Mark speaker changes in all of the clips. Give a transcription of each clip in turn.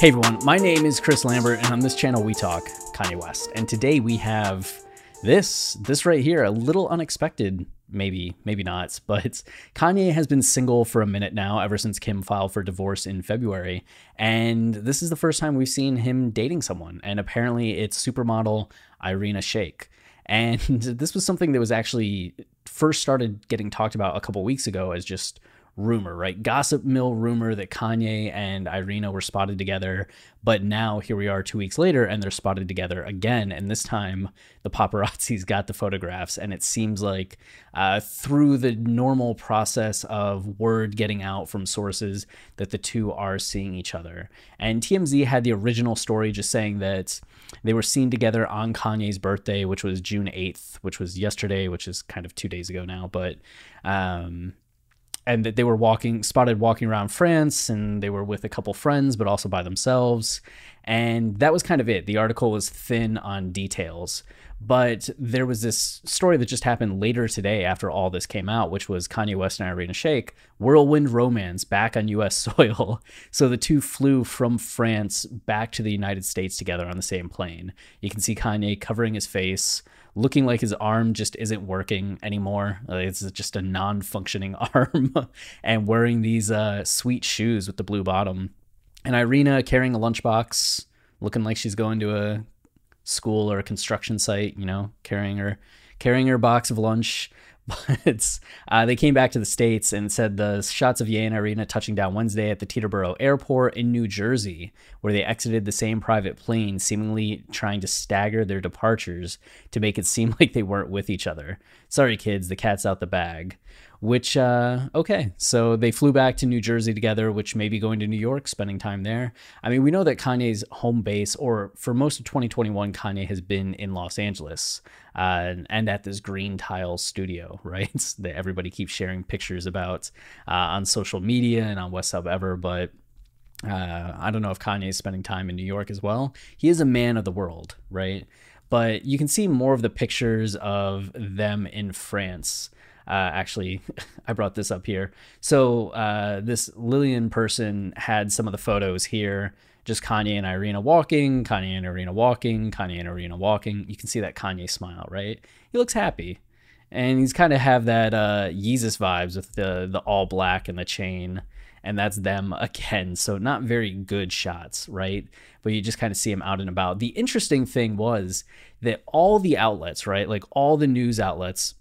Speaker 1: Hey everyone, my name is Chris Lambert, and on this channel we talk Kanye West. And today we have this, this right here, a little unexpected, maybe, maybe not, but Kanye has been single for a minute now, ever since Kim filed for divorce in February. And this is the first time we've seen him dating someone. And apparently it's supermodel Irina Shayk. And this was something that was actually first started getting talked about a couple weeks ago as just rumor, right? Gossip mill rumor that Kanye and Irina were spotted together. But now here we are two weeks later and they're spotted together again. And this time the paparazzis got the photographs. And it seems like uh, through the normal process of word getting out from sources that the two are seeing each other. And TMZ had the original story just saying that they were seen together on Kanye's birthday, which was June 8th, which was yesterday, which is kind of two days ago now. But um, and that they were walking spotted walking around France and they were with a couple friends but also by themselves. And that was kind of it. The article was thin on details. But there was this story that just happened later today after all this came out which was Kanye West and Irina Shayk whirlwind romance back on US soil. So the two flew from France back to the United States together on the same plane. You can see Kanye covering his face looking like his arm just isn't working anymore. it's just a non-functioning arm, and wearing these uh, sweet shoes with the blue bottom. And Irina carrying a lunchbox, looking like she's going to a school or a construction site. You know, carrying her carrying her box of lunch. But uh, they came back to the States and said the shots of Ye and Irina touching down Wednesday at the Teterboro Airport in New Jersey, where they exited the same private plane, seemingly trying to stagger their departures to make it seem like they weren't with each other. Sorry, kids, the cat's out the bag which uh, okay so they flew back to new jersey together which may be going to new york spending time there i mean we know that kanye's home base or for most of 2021 kanye has been in los angeles uh, and at this green tile studio right that everybody keeps sharing pictures about uh, on social media and on WestSubEver but uh, I don't know if Kanye is spending time in New York as well. He is a man of the world, right? But you can see more of the pictures of them in France uh, actually, I brought this up here. So uh, this Lillian person had some of the photos here. Just Kanye and Irina walking, Kanye and Irina walking, Kanye and Irina walking. You can see that Kanye smile, right? He looks happy, and he's kind of have that uh, Yeezus vibes with the the all black and the chain, and that's them again. So not very good shots, right? But you just kind of see him out and about. The interesting thing was that all the outlets, right, like all the news outlets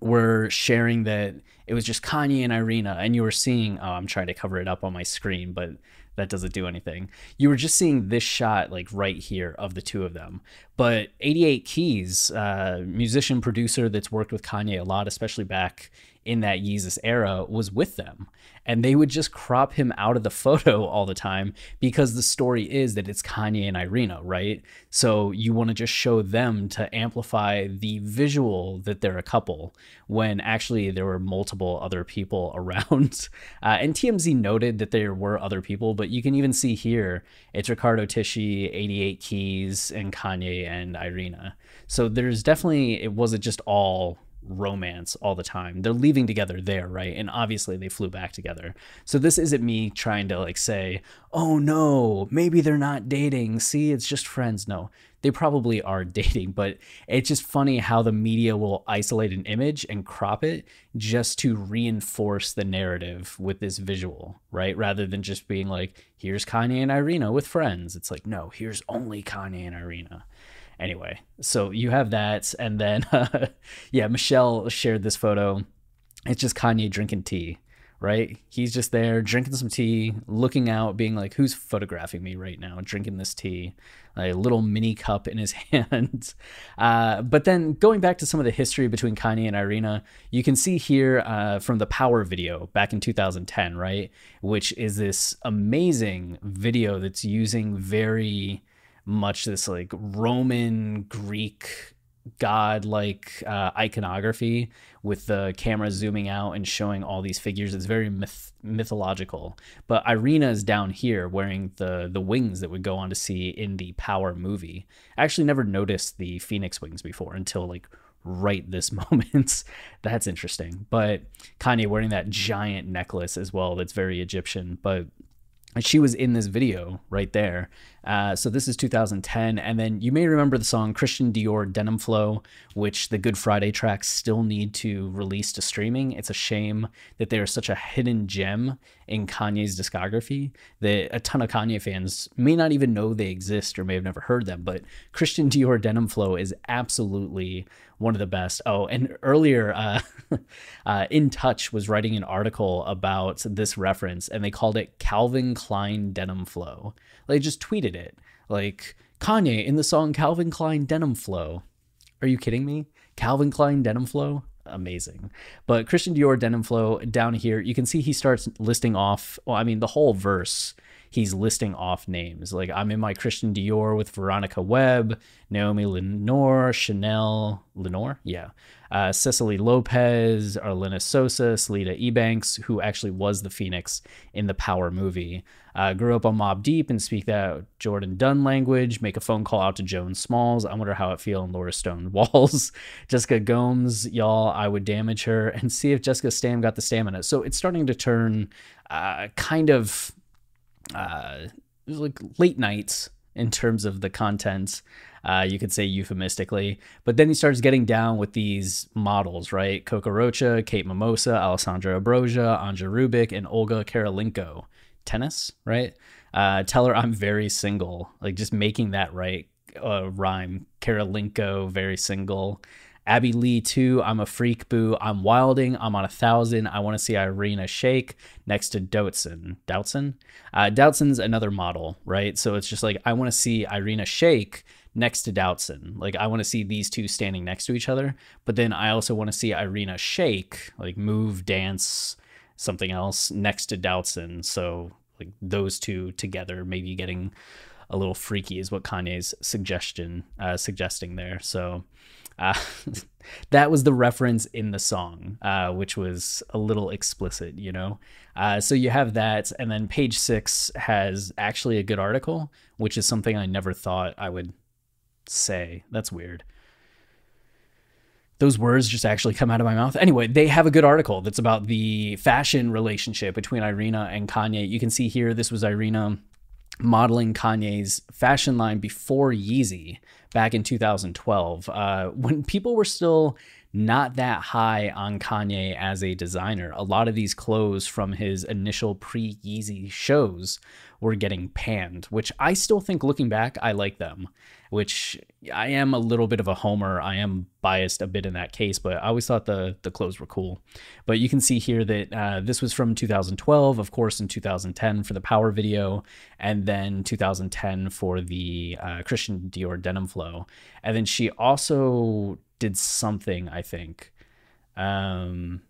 Speaker 1: were sharing that it was just Kanye and Irina, and you were seeing, oh, I'm trying to cover it up on my screen, but that doesn't do anything. You were just seeing this shot, like right here, of the two of them. But 88 Keys, uh, musician producer that's worked with Kanye a lot, especially back in that Yeezus era was with them. And they would just crop him out of the photo all the time because the story is that it's Kanye and Irina, right? So you want to just show them to amplify the visual that they're a couple when actually there were multiple other people around. Uh, and TMZ noted that there were other people, but you can even see here it's Riccardo Tisci, 88 Keys, and Kanye and Irina. So there's definitely, it wasn't just all romance all the time. They're leaving together there, right? And obviously they flew back together. So this isn't me trying to like say, "Oh no, maybe they're not dating. See, it's just friends." No. They probably are dating, but it's just funny how the media will isolate an image and crop it just to reinforce the narrative with this visual, right? Rather than just being like, "Here's Kanye and Irina with friends." It's like, "No, here's only Kanye and Irina." Anyway, so you have that, and then uh, yeah, Michelle shared this photo. It's just Kanye drinking tea, right? He's just there drinking some tea, looking out, being like, who's photographing me right now, drinking this tea, a little mini cup in his hand. Uh, but then going back to some of the history between Kanye and Irina, you can see here uh, from the Power video back in 2010, right? Which is this amazing video that's using very much this like Roman Greek god like uh, iconography with the camera zooming out and showing all these figures. It's very myth- mythological. But irina is down here wearing the the wings that would go on to see in the power movie. I actually never noticed the phoenix wings before until like right this moment. That's interesting. But kanye wearing that giant necklace as well that's very egyptian. But she was in this video right there. Uh, so this is 2010, and then you may remember the song Christian Dior Denim Flow, which the Good Friday tracks still need to release to streaming. It's a shame that they are such a hidden gem in Kanye's discography that a ton of Kanye fans may not even know they exist or may have never heard them. But Christian Dior Denim Flow is absolutely one of the best. Oh, and earlier, uh, uh, In Touch was writing an article about this reference, and they called it Calvin Klein Denim Flow. They just tweeted it like Kanye in the song Calvin Klein Denim Flow. Are you kidding me? Calvin Klein Denim Flow? Amazing. But Christian Dior Denim Flow down here, you can see he starts listing off, well, I mean, the whole verse he's listing off names. Like I'm in my Christian Dior with Veronica Webb, Naomi Lenore, Chanel Lenore, yeah, uh, Cecily Lopez, Arlenis Sosa, Selita Ebanks, who actually was the Phoenix in the Power movie. Uh, grew up on Mobb Deep and speak that Jourdan Dunn language. Make a phone call out to Joan Smalls. I wonder how it feel in Lara Stone Walls. Jessica Gomes, y'all, I would damage her and see if Jessica Stam got the stamina. So it's starting to turn uh, kind of uh, like late nights in terms of the content. Uh, you could say euphemistically, but then he starts getting down with these models, right? Coco Rocha, Kate Mimosa, Alessandra Ambrosio, Anja Rubik, and Olga Kurylenko. Tennis, right? Uh, tell her I'm very single. Like just making that right uh, rhyme. Kurylenko, very single. Abbey Lee too. I'm a freak boo. I'm wilding. I'm on a thousand. I want to see Irina shake next to Doutzen. Doutzen? Uh, Doutzen's another model, right? So it's just like I want to see Irina shake next to Doutzen. Like I want to see these two standing next to each other. But then I also want to see Irina shake, like move, dance, something else next to Doutzen. So like those two together, maybe getting a little freaky is what Kanye's suggestion uh, suggesting there. So uh, that was the reference in the song, uh, which was a little explicit, you know? Uh, so you have that. And then page six has actually a good article, which is something I never thought I would say. That's weird. Those words just actually come out of my mouth. Anyway, they have a good article that's about the fashion relationship between Irina and Kanye. You can see here, this was Irina modeling Kanye's fashion line before Yeezy back in 2012, uh, when people were still not that high on Kanye as a designer. A lot of these clothes from his initial pre Yeezy shows were getting panned, which I still think looking back, I like them. Which I am a little bit of a homer. I am biased a bit in that case, but I always thought the the clothes were cool. But you can see here that uh, this was from 2012, of course, in 2010 for the Power video, and then 2010 for the uh, Christian Dior Denim Flow. And then she also did something, I think. Um,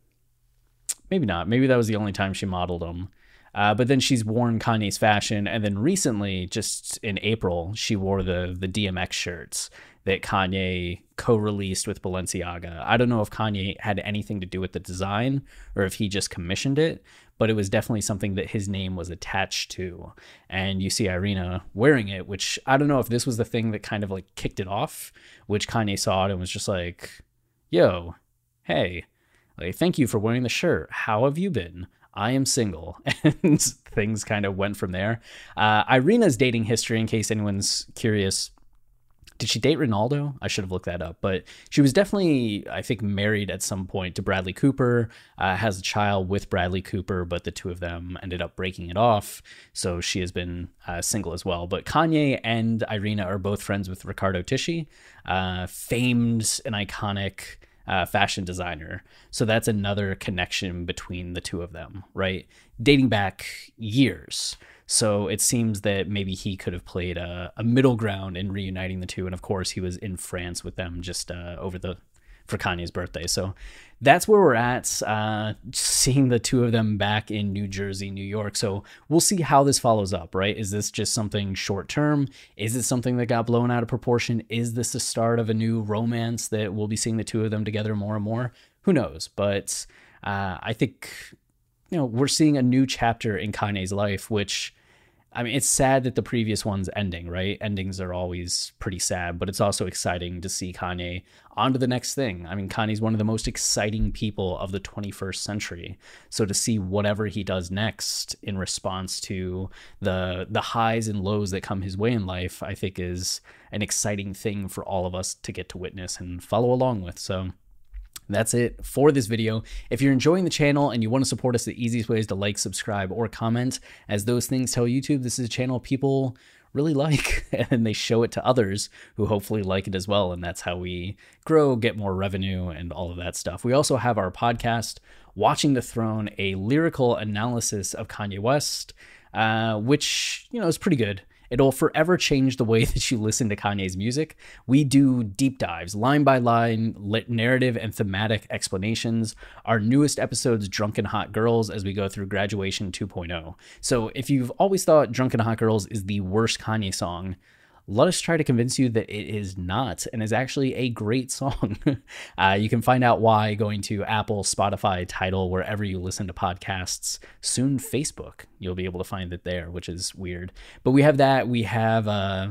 Speaker 1: maybe not. Maybe that was the only time she modeled them. Uh, but then she's worn Kanye's fashion, and then recently, just in April, she wore the the DMX shirts that Kanye co-released with Balenciaga. I don't know if Kanye had anything to do with the design or if he just commissioned it, but it was definitely something that his name was attached to. And you see Irina wearing it, which I don't know if this was the thing that kind of like kicked it off, which Kanye saw it and was just like, "Yo, hey, like thank you for wearing the shirt. How have you been?" I am single. And things kind of went from there. Uh, Irina's dating history, in case anyone's curious, did she date Ronaldo? I should have looked that up, but she was definitely, I think, married at some point to Bradley Cooper. Uh, has a child with Bradley Cooper, but the two of them ended up breaking it off. So she has been uh, single as well. But Kanye and Irina are both friends with Riccardo Tisci, uh, famed and iconic uh, fashion designer. So that's another connection between the two of them, right? Dating back years. So it seems that maybe he could have played a, a middle ground in reuniting the two. And of course, he was in France with them just uh, over the for Kanye's birthday. So that's where we're at. Uh, seeing the two of them back in New Jersey, New York. So we'll see how this follows up, right? Is this just something short term? Is it something that got blown out of proportion? Is this the start of a new romance that we'll be seeing the two of them together more and more? Who knows? But uh, I think, you know, we're seeing a new chapter in Kanye's life, which I mean, it's sad that the previous one's ending, right? Endings are always pretty sad, but it's also exciting to see Kanye on to the next thing. I mean, Kanye's one of the most exciting people of the 21st century. So to see whatever he does next in response to the the highs and lows that come his way in life, I think is an exciting thing for all of us to get to witness and follow along with. So that's it for this video. If you're enjoying the channel and you want to support us, the easiest way is to like, subscribe, or comment, as those things tell YouTube this is a channel people really like and they show it to others who hopefully like it as well. And that's how we grow, get more revenue, and all of that stuff. We also have our podcast, Watching the Throne, a lyrical analysis of Kanye West, uh, which, you know, is pretty good. It'll forever change the way that you listen to Kanye's music. We do deep dives, line by line, narrative and thematic explanations. Our newest episode's Drunk and Hot Girls as we go through Graduation 2.0. So if you've always thought Drunk and Hot Girls is the worst Kanye song, let us try to convince you that it is not and is actually a great song. uh, you can find out why going to Apple, Spotify, Tidal, wherever you listen to podcasts, soon Facebook. You'll be able to find it there, which is weird. But we have that. We have uh,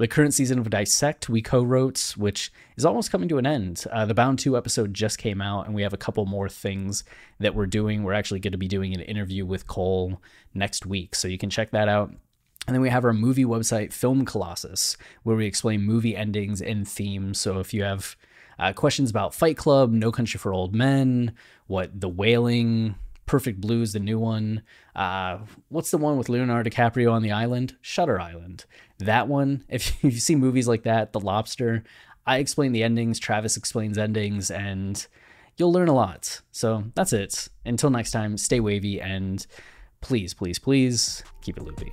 Speaker 1: the current season of Dissect, we co wrote, which is almost coming to an end. Uh, the Bound 2 episode just came out, and we have a couple more things that we're doing. We're actually going to be doing an interview with Cole next week, so you can check that out. And then we have our movie website, Film Colossus, where we explain movie endings and themes. So if you have uh, questions about Fight Club, No Country for Old Men, what The Wailing, Perfect Blues, the new one, uh, what's the one with Leonardo DiCaprio on the island? Shutter Island. That one, if you see movies like that, The Lobster, I explain the endings, Travis explains endings, and you'll learn a lot. So that's it. Until next time, stay wavy and please, please, please keep it loopy.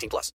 Speaker 2: 18 plus.